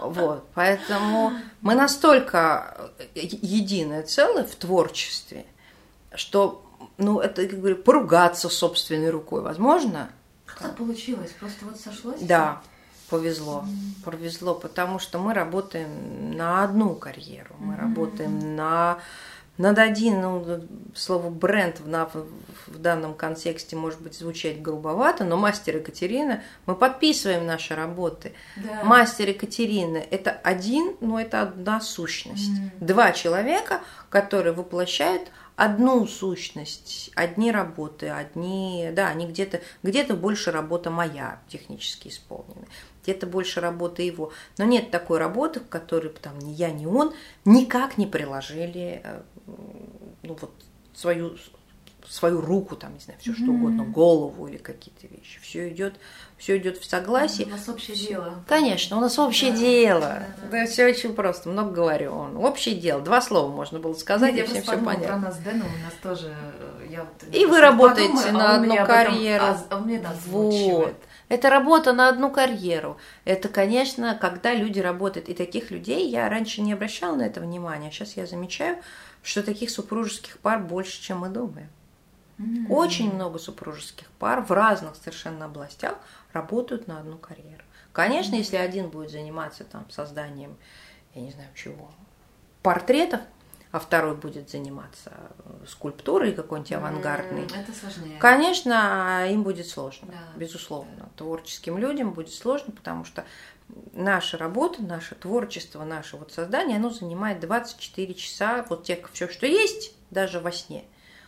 Вот, поэтому мы настолько единое целое в творчестве, что, ну, это, как говорю, поругаться собственной рукой возможно? Как так получилось? Просто вот сошлось? Да, повезло. Повезло, потому что мы работаем на одну карьеру, мы работаем на над один, ну, слово бренд в, на- в данном контексте может быть звучать грубовато, но мастер Екатерина, мы подписываем наши работы. Да. Мастер Екатерины – это один, но это одна сущность. Мгм. Два человека, которые воплощают одну сущность, одни работы, одни, да, они где-то, где-то больше работа моя технически исполнена, где-то больше работа его. Но нет такой работы, в которой там ни я, ни он никак не приложили э, ну, вот, свою, свою руку, там, не знаю, все что угодно, голову или какие-то вещи. Все идет, все идет в согласии. У нас общее дело. Конечно, у нас общее Да, дело. да, да. Да, все очень просто, много говорю. Он. Общее дело. Два слова можно было сказать, Нет, и я всем все понятно. про нас с Дэном, у нас тоже, э, я вот... И вы работаете подумаю, на а одну об этом- карьеру. а- а мне, да, Вот. Это работа на одну карьеру. Это, конечно, когда люди работают. И таких людей я раньше не обращала на это внимания. Сейчас я замечаю, что таких супружеских пар больше, чем мы думаем. М. Очень много супружеских пар в разных совершенно областях работают на одну карьеру. Конечно, если один будет заниматься там созданием, я не знаю чего, портретов, а второй будет заниматься э, скульптурой какой-нибудь авангардной, Это сложнее. Конечно, им будет сложно, Да. безусловно. Творческим людям будет сложно, потому что наша работа, наше творчество, наше вот создание, оно занимает 24 часа, вот тех, все, что есть, даже во сне.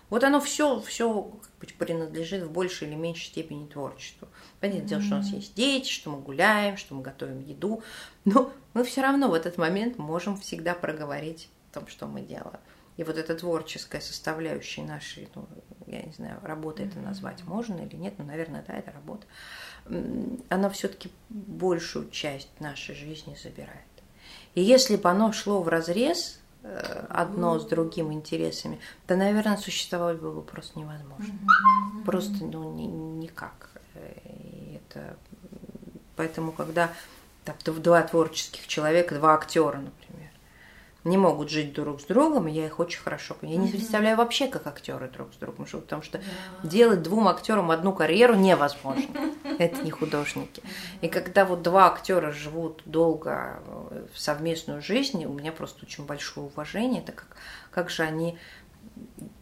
Вот оно все, все принадлежит в большей или меньшей степени творчеству. Понятное дело, что у нас есть дети, что мы гуляем, что мы готовим еду, но мы все равно в этот момент можем всегда проговорить том, что мы делаем. И вот эта творческая составляющая нашей, ну, я не знаю, работы это назвать можно или нет, но, наверное, да, это работа, она все-таки большую часть нашей жизни забирает. И если бы оно шло в разрез э, одно с другим интересами, то, наверное, существовать было бы просто невозможно. Просто ну, ни- никак. И это... Поэтому, когда так, два творческих человека, два актера, например, не могут жить друг с другом, и я их очень хорошо понимаю. Я не представляю вообще, как актеры друг с другом живут, потому что делать двум актерам одну карьеру невозможно. Это не художники. И когда вот два актера живут долго э, в совместную жизнь, у меня просто очень большое уважение, это как, как же они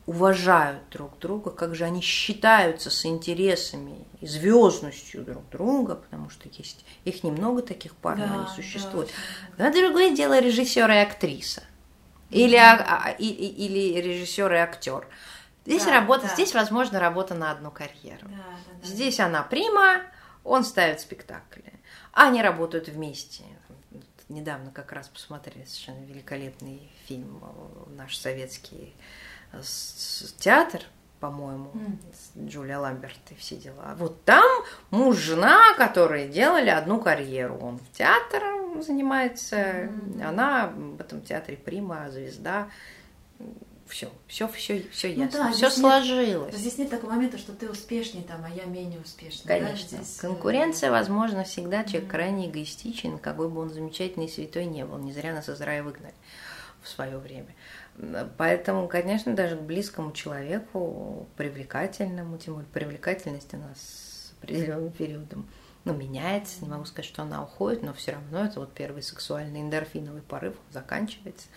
уважают друг друга, как же они считаются с интересами и звездностью друг друга, потому что есть их немного таких пар, да, но они существуют. Да. Но другое дело режиссер и актриса. Или, а, а, и, или режиссер и актер. Здесь да, работа, да. здесь возможно работа на одну карьеру. Да, да, да. Здесь она прима, он ставит спектакли. Они работают вместе. Недавно как раз посмотрели совершенно великолепный фильм наш советский театр, по-моему, mm. Джулия Ламберт и все дела. Вот там муж, жена, которые делали одну карьеру. Он в театр занимается, mm. она в этом театре прима, звезда. Все, все, все, все ну, ясно, да, все сложилось. Нет, здесь нет такого момента, что ты успешнее там, а я менее успешный. Конечно. Да, здесь... Э, Конкуренция, возможно, всегда человек mm. крайне эгоистичен, какой бы он замечательный и святой не был. Не зря нас из рая выгнали в свое время. Поэтому, конечно, даже к близкому человеку, привлекательному, тем более привлекательность у нас с определенным периодом ну, меняется. Не могу сказать, что она уходит, но все равно это вот первый сексуальный эндорфиновый порыв заканчивается.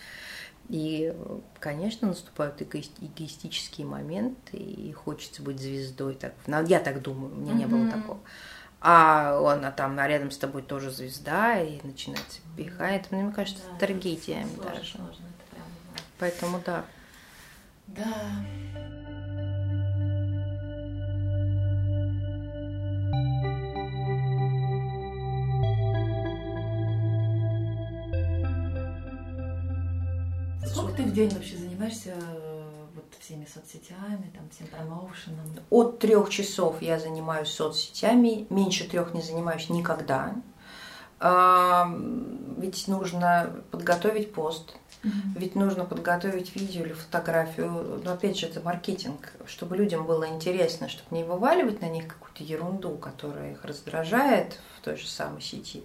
И, конечно, наступают эгоистические моменты, и хочется быть звездой. Так, я так думаю, у меня не было такого. А она там а рядом с тобой тоже звезда, и начинается пихает. Мне кажется, да, трагедия даже. Сложно. Поэтому да. Да. Сколько ты в день вообще занимаешься э, вот всеми соцсетями, там, всем промоушеном? От трех часов я занимаюсь соцсетями, меньше трех не занимаюсь никогда. А, ведь нужно подготовить пост, ведь нужно подготовить видео или фотографию. Но опять же, это маркетинг, чтобы людям было интересно, чтобы не вываливать на них какую-то ерунду, которая их раздражает в той же самой сети,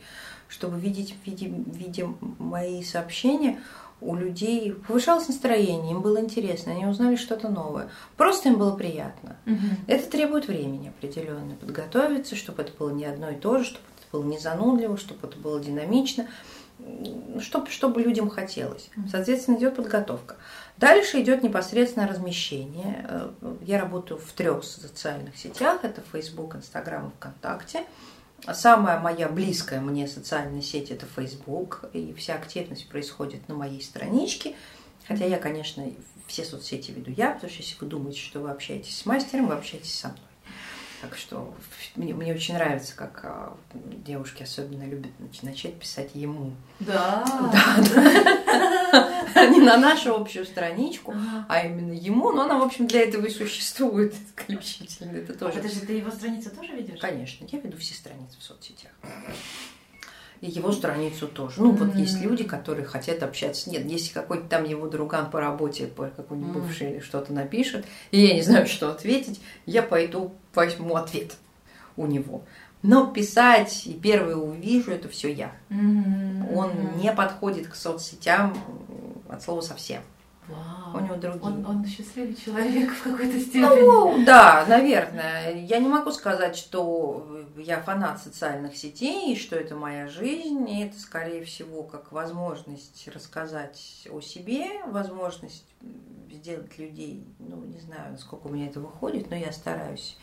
чтобы видеть, видя, видя мои сообщения, у людей повышалось настроение, им было интересно, они узнали что-то новое. Просто им было приятно. Угу. Это требует времени определенно подготовиться, чтобы это было не одно и то же, чтобы это было не занудливо, чтобы это было динамично чтобы, чтобы людям хотелось. Соответственно, идет подготовка. Дальше идет непосредственно размещение. Э, я работаю в трех социальных сетях. Это Facebook, Instagram и ВКонтакте. Самая моя близкая мне социальная сеть – это Facebook. И вся активность происходит на моей страничке. Хотя я, конечно, все соцсети веду я, потому что если вы думаете, что вы общаетесь с мастером, вы общаетесь со мной. Так что мне, мне очень нравится, как а, девушки особенно любят начать писать ему. Да. Да, да. Не на нашу общую страничку, а именно ему. Но она, в общем, для этого и существует исключительно. Это тоже. Подожди, ты его страницу тоже ведешь? Конечно, я веду все страницы в соцсетях и его страницу тоже. Ну, mm-hmm. вот есть люди, которые хотят общаться. Нет, если какой-то там его друган по работе, по какой-нибудь mm-hmm. бывший или что-то напишет, и я не знаю, что ответить, я пойду возьму ответ у него. Но писать и первое увижу, это все я. Mm-hmm. Он не подходит к соцсетям от слова совсем. Вау. У него другие. Он, он счастливый человек в какой-то степени. Ну, да, наверное. Я не могу сказать, что я фанат социальных сетей, и что это моя жизнь. И это, скорее всего, как возможность рассказать о себе, возможность сделать людей, ну, не знаю, насколько у меня это выходит, но я стараюсь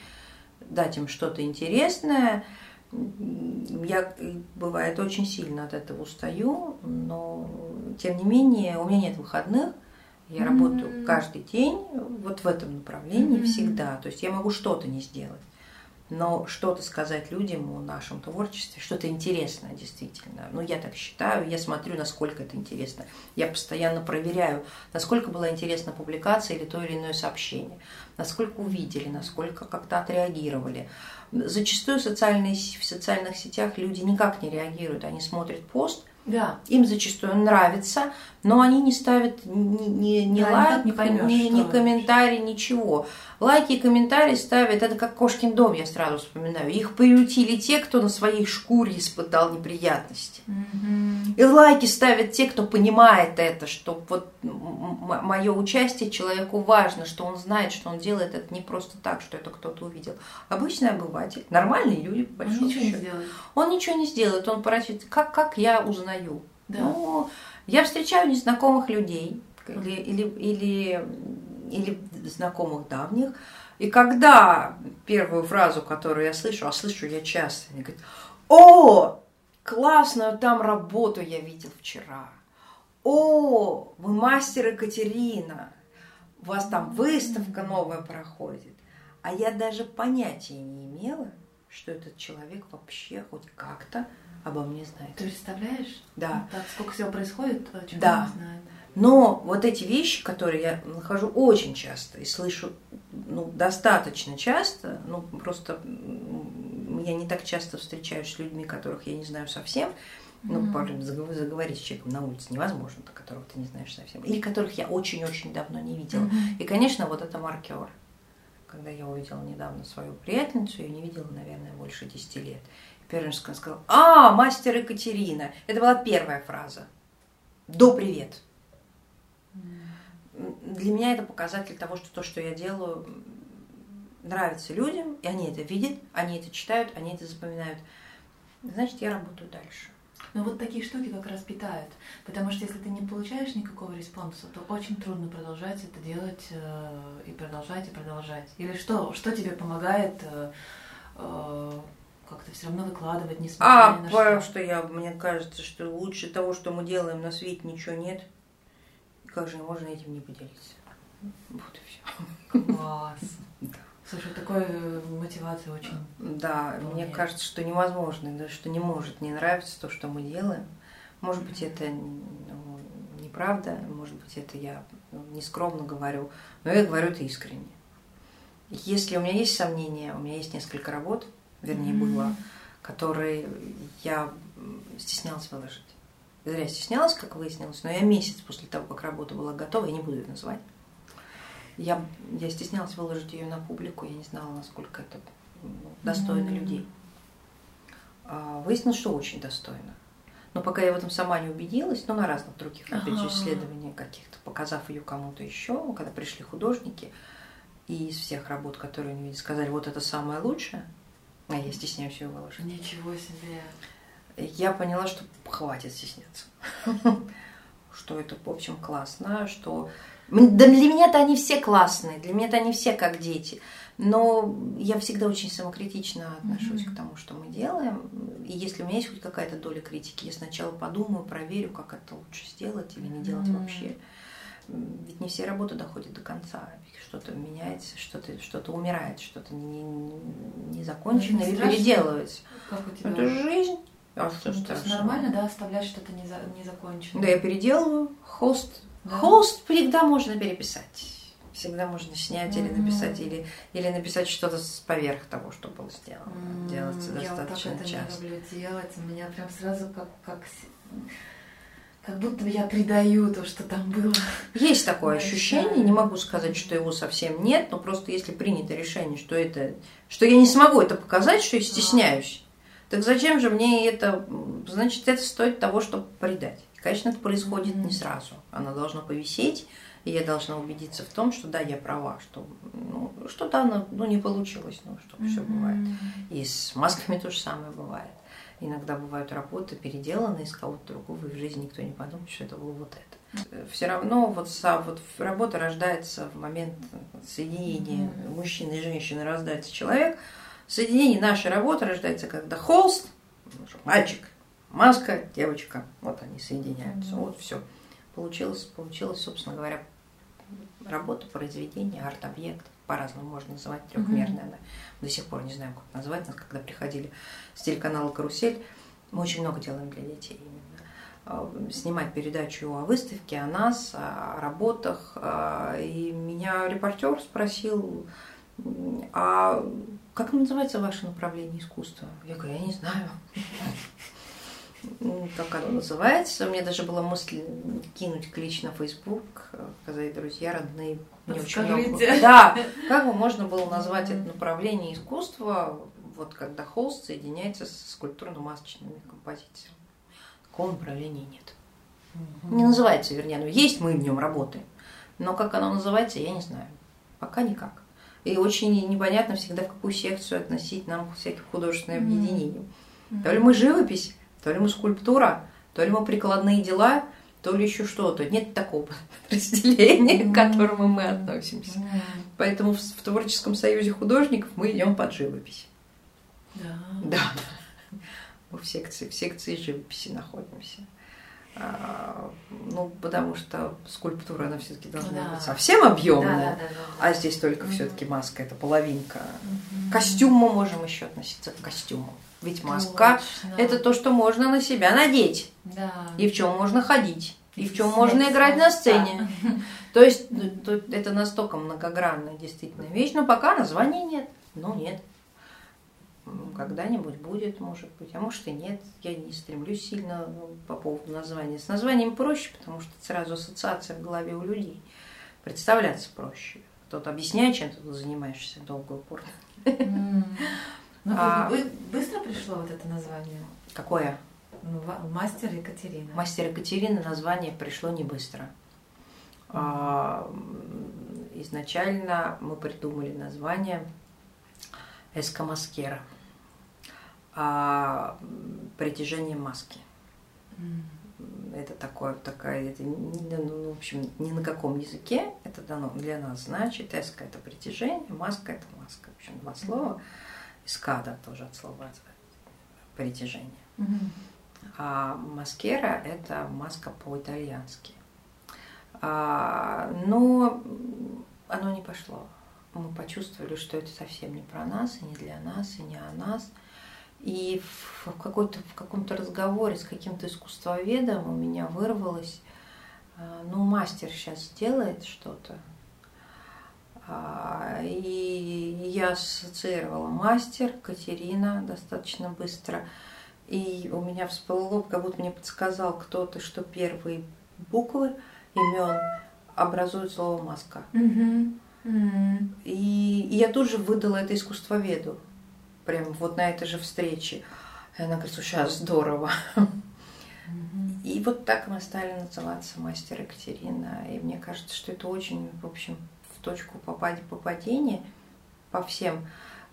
дать им что-то интересное. Я, бывает, очень сильно от этого устаю, но, тем не менее, у меня нет выходных, я mm-hmm. работаю каждый день вот в этом направлении mm-hmm. всегда. То есть я могу что-то не сделать, но что-то сказать людям о нашем творчестве, что-то интересное действительно. Ну, я так считаю, я смотрю, насколько это интересно. Я постоянно проверяю, насколько была интересна публикация или то или иное сообщение, насколько увидели, насколько как-то отреагировали. Зачастую в социальных сетях люди никак не реагируют. Они смотрят пост – Да. Им зачастую нравится, но они не ставят ни, ни, ни да, лайк, не поймешь, ни, ни комментарий, ничего. Лайки и комментарии ставят, это как кошкин дом, я сразу вспоминаю. Их приютили те, кто на своей шкуре испытал неприятности. Mm-hmm. И лайки ставят те, кто понимает это, что вот мое участие человеку важно, что он знает, что он делает это не просто так, что это кто-то увидел. Обычный обыватель, нормальные люди, по большому он ничего счету. не сделает. Он ничего не сделает, он порачивает. Как, как я узнаю? Да. Ну, я встречаю незнакомых людей или, или, или, или знакомых давних, и когда первую фразу, которую я слышу, а слышу я часто, они говорят, о, классную там работу я видел вчера. О, вы мастер Екатерина, у вас там выставка новая проходит. А я даже понятия не имела, что этот человек вообще хоть как-то обо мне знает. Ты представляешь? Да. так, сколько всего происходит, чего да. не знает. Но вот эти вещи, которые я нахожу очень часто и слышу ну, достаточно часто, ну просто я не так часто встречаюсь с людьми, которых я не знаю совсем, ну, mm-hmm. заговорить с человеком на улице невозможно, которого ты не знаешь совсем, или которых я очень-очень давно не видела. Mm-hmm. И, конечно, вот это маркер. Когда я увидела недавно свою приятельницу, я не видела, наверное, больше 10 лет. Первым сказала, а, мастер Екатерина. Это была первая фраза. До привет. Для меня это показатель того, что то, что я делаю, нравится людям, и они это видят, они это читают, они это запоминают. Значит, я работаю дальше. Но вот такие штуки как раз питают. Потому что если ты не получаешь никакого response а, то очень трудно продолжать это делать э, и продолжать, и продолжать. Или что, что тебе помогает э, э, как-то все равно выкладывать, несмотря а, на что. что я, мне кажется, что лучше того, что мы делаем на свете, ничего нет. Как же можно этим не поделиться? Вот и все. Класс. Слушай, такой э, мотивация очень. Да, вполне. мне кажется, что невозможно, да, что не может не нравиться то, что мы делаем. Может быть, это ну, неправда, может быть, это я ну, нескромно говорю, но я говорю это искренне. Если у меня есть сомнения, у меня есть несколько работ, вернее, mm-hmm. было, которые я стеснялась выложить. Зря стеснялась, как выяснилось, но я месяц после того, как работа была готова, я не буду ее называть. Я, я стеснялась выложить ее на публику, я не знала, насколько это ну, достойно mm-hmm. людей. А, выяснилось, что очень достойно. Но пока я в этом сама не убедилась, но на разных других, опять же, исследованиях каких-то, показав ее кому-то еще, когда пришли художники, и из всех работ, которые они видели, сказали, вот это самое лучшее, а я стесняюсь ее выложить. Ничего себе. Я поняла, что хватит стесняться. Что это, в общем, классно, что... Да для меня-то они все классные, для меня-то они все как дети. Но я всегда очень самокритично отношусь mm-hmm. к тому, что мы делаем. И если у меня есть хоть какая-то доля критики, я сначала подумаю, проверю, как это лучше сделать или не делать mm-hmm. вообще. Ведь не все работы доходят до конца. Что-то меняется, что-то что умирает, что-то не, не закончено или переделывается. Как у тебя? Это жизнь. А что ну, то есть нормально, да, оставлять что-то не, за, не законченное? Да, я переделываю. Хост. Да? Хост всегда можно переписать. Всегда можно снять mm-hmm. или написать, или, или написать что-то поверх того, что было сделано. Mm-hmm. Делается достаточно я вот так часто. это не люблю делать. У меня прям сразу как, как как будто я предаю то, что там было. Есть такое ощущение, не могу сказать, что его совсем нет, но просто если принято решение, что это, что я не смогу это показать, что я стесняюсь, так зачем же мне это, значит, это стоит того, чтобы предать. Конечно, это происходит не сразу. Оно должно повисеть, и я должна убедиться в том, что да, я права, что ну, что-то ну, не получилось, ну, что mm-hmm. все бывает. И с масками то же самое бывает. Иногда бывают работы переделаны из кого-то другого, и в жизни никто не подумает, что это было вот это. Все равно вот, вот работа рождается в момент соединения mm-hmm. мужчины и женщины, рождается человек. Соединение нашей работы рождается, когда холст, мальчик, маска, девочка, вот они соединяются, mm-hmm. вот все. Получилось, получилось, собственно говоря, работа, произведение, арт-объект по-разному можно называть, трехмерная. Mm-hmm. До сих пор не знаю, как назвать. Нас когда приходили с телеканала «Карусель», мы очень много делаем для детей именно. А, снимать передачу о выставке, о нас, о работах. А, и меня репортер спросил, а как называется ваше направление искусства? Я говорю, я не знаю. Как оно называется. У меня даже была мысль кинуть клич на Facebook, сказать, друзья, родные, мне очень. Да, как бы можно было назвать это направление искусства, вот когда холст соединяется с скульптурно-масочными композициями. Такого направления нет. Не называется, вернее, но есть, мы в нем работаем. Но как оно называется, я не знаю. Пока никак. И очень непонятно всегда, в какую секцию относить нам всяких художественных объединений. То ли мы живопись, то ли мы скульптура, то ли мы прикладные дела, то ли еще что-то. Нет такого разделения, к которому мы относимся. Поэтому в, в творческом союзе художников мы идем под живопись. Да. Да. Мы в секции, в секции живописи находимся. А, ну, потому что скульптура, она все-таки должна да. быть совсем объемная, да, да, да, да. а здесь только угу. все-таки маска, это половинка. Угу. Костюм мы можем еще относиться к костюму. Ведь маска Точно. это то, что можно на себя надеть. Да. И в чем можно ходить. И в чем можно играть на сцене. То есть ну, это настолько многогранная действительно вещь, но пока названия нет. Ну нет. Когда-нибудь будет, может быть, а может и нет. Я не стремлюсь сильно ну, по поводу названия. С названием проще, потому что сразу ассоциация в голове у людей. Представляться проще. Кто-то объясняет, чем ты тут занимаешься долго упорно. Ну, а, быстро пришло вот это название? Какое? Ну, мастер Екатерина. Мастер Екатерина название пришло не быстро. А, изначально мы придумали название Эскамаскера а, притяжение маски. Mm. Это такое, такая, это, ну, ну, в общем, ни на каком языке это дано для нас значит. Эска – это притяжение, маска – это маска. В общем, два слова. Эскада тоже от слова притяжение. Mm-hmm. А маскера – это маска по-итальянски. А, но оно не пошло. Мы почувствовали, что это совсем не про нас, и не для нас, и не о нас – и в, какой-то, в каком-то разговоре с каким-то искусствоведом у меня вырвалось, а, ну, мастер сейчас сделает что-то. А, и я ассоциировала мастер, Катерина достаточно быстро. И у меня всплыло, как будто мне подсказал кто-то, что первые буквы имен образуют слово маска. Mm-hmm. Mm-hmm. И, и я тоже выдала это искусствоведу прям вот на этой же встрече. И она говорит, сейчас здорово. И вот так мы стали называться мастер Екатерина. И мне кажется, что это очень, в общем, точку попадения по всем.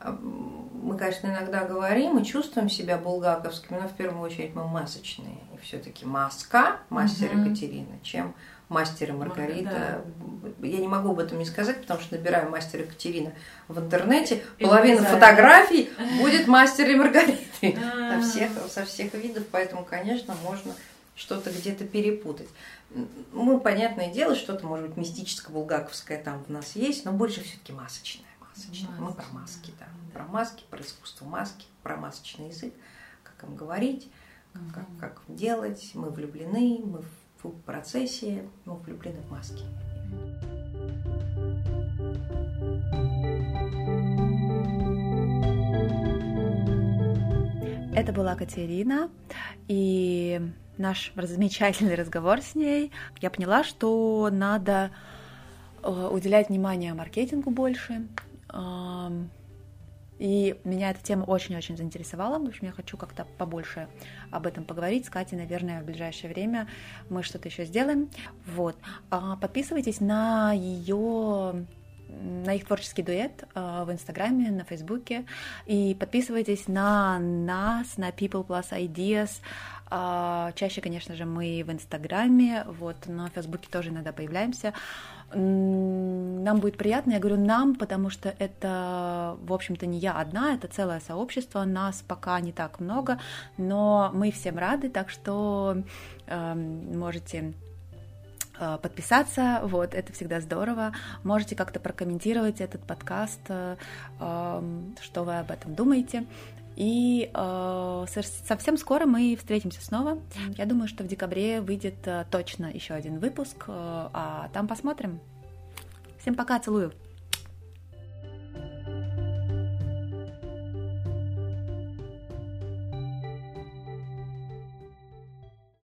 Мы, конечно, иногда говорим и чувствуем себя булгаковскими, но в первую очередь мы масочные. И все-таки маска мастер mm-hmm. Екатерина, чем мастер и Маргарита. Да. Я не могу об этом не сказать, потому что набираю мастер Екатерина в интернете. И Половина фотографий будет мастер и Маргариты со всех, со всех видов, поэтому, конечно, можно что-то где-то перепутать. Мы, понятное дело, что-то, может быть, мистическое-булгаковское там в нас есть, но больше все-таки масочное. масочное. Мы про маски, да. Про маски, про искусство маски, про масочный язык, как им говорить, как, как делать. Мы влюблены, мы в процессе мы влюблены в маски. Это была Катерина, и наш замечательный разговор с ней. Я поняла, что надо э, уделять внимание маркетингу больше, и меня эта тема очень-очень заинтересовала. В общем, я хочу как-то побольше об этом поговорить с Катей. Наверное, в ближайшее время мы что-то еще сделаем. Вот. А подписывайтесь на ее на их творческий дуэт э, в Инстаграме, на Фейсбуке. И подписывайтесь на нас, на People Plus Ideas. Э, чаще, конечно же, мы в Инстаграме, вот, на Фейсбуке тоже иногда появляемся нам будет приятно. Я говорю нам, потому что это, в общем-то, не я одна, это целое сообщество, нас пока не так много, но мы всем рады, так что э, можете подписаться, вот, это всегда здорово. Можете как-то прокомментировать этот подкаст, э, эм, что вы об этом думаете. И э, совсем скоро мы встретимся снова. Я думаю, что в декабре выйдет э, точно еще один выпуск, э, а там посмотрим. Всем пока, целую.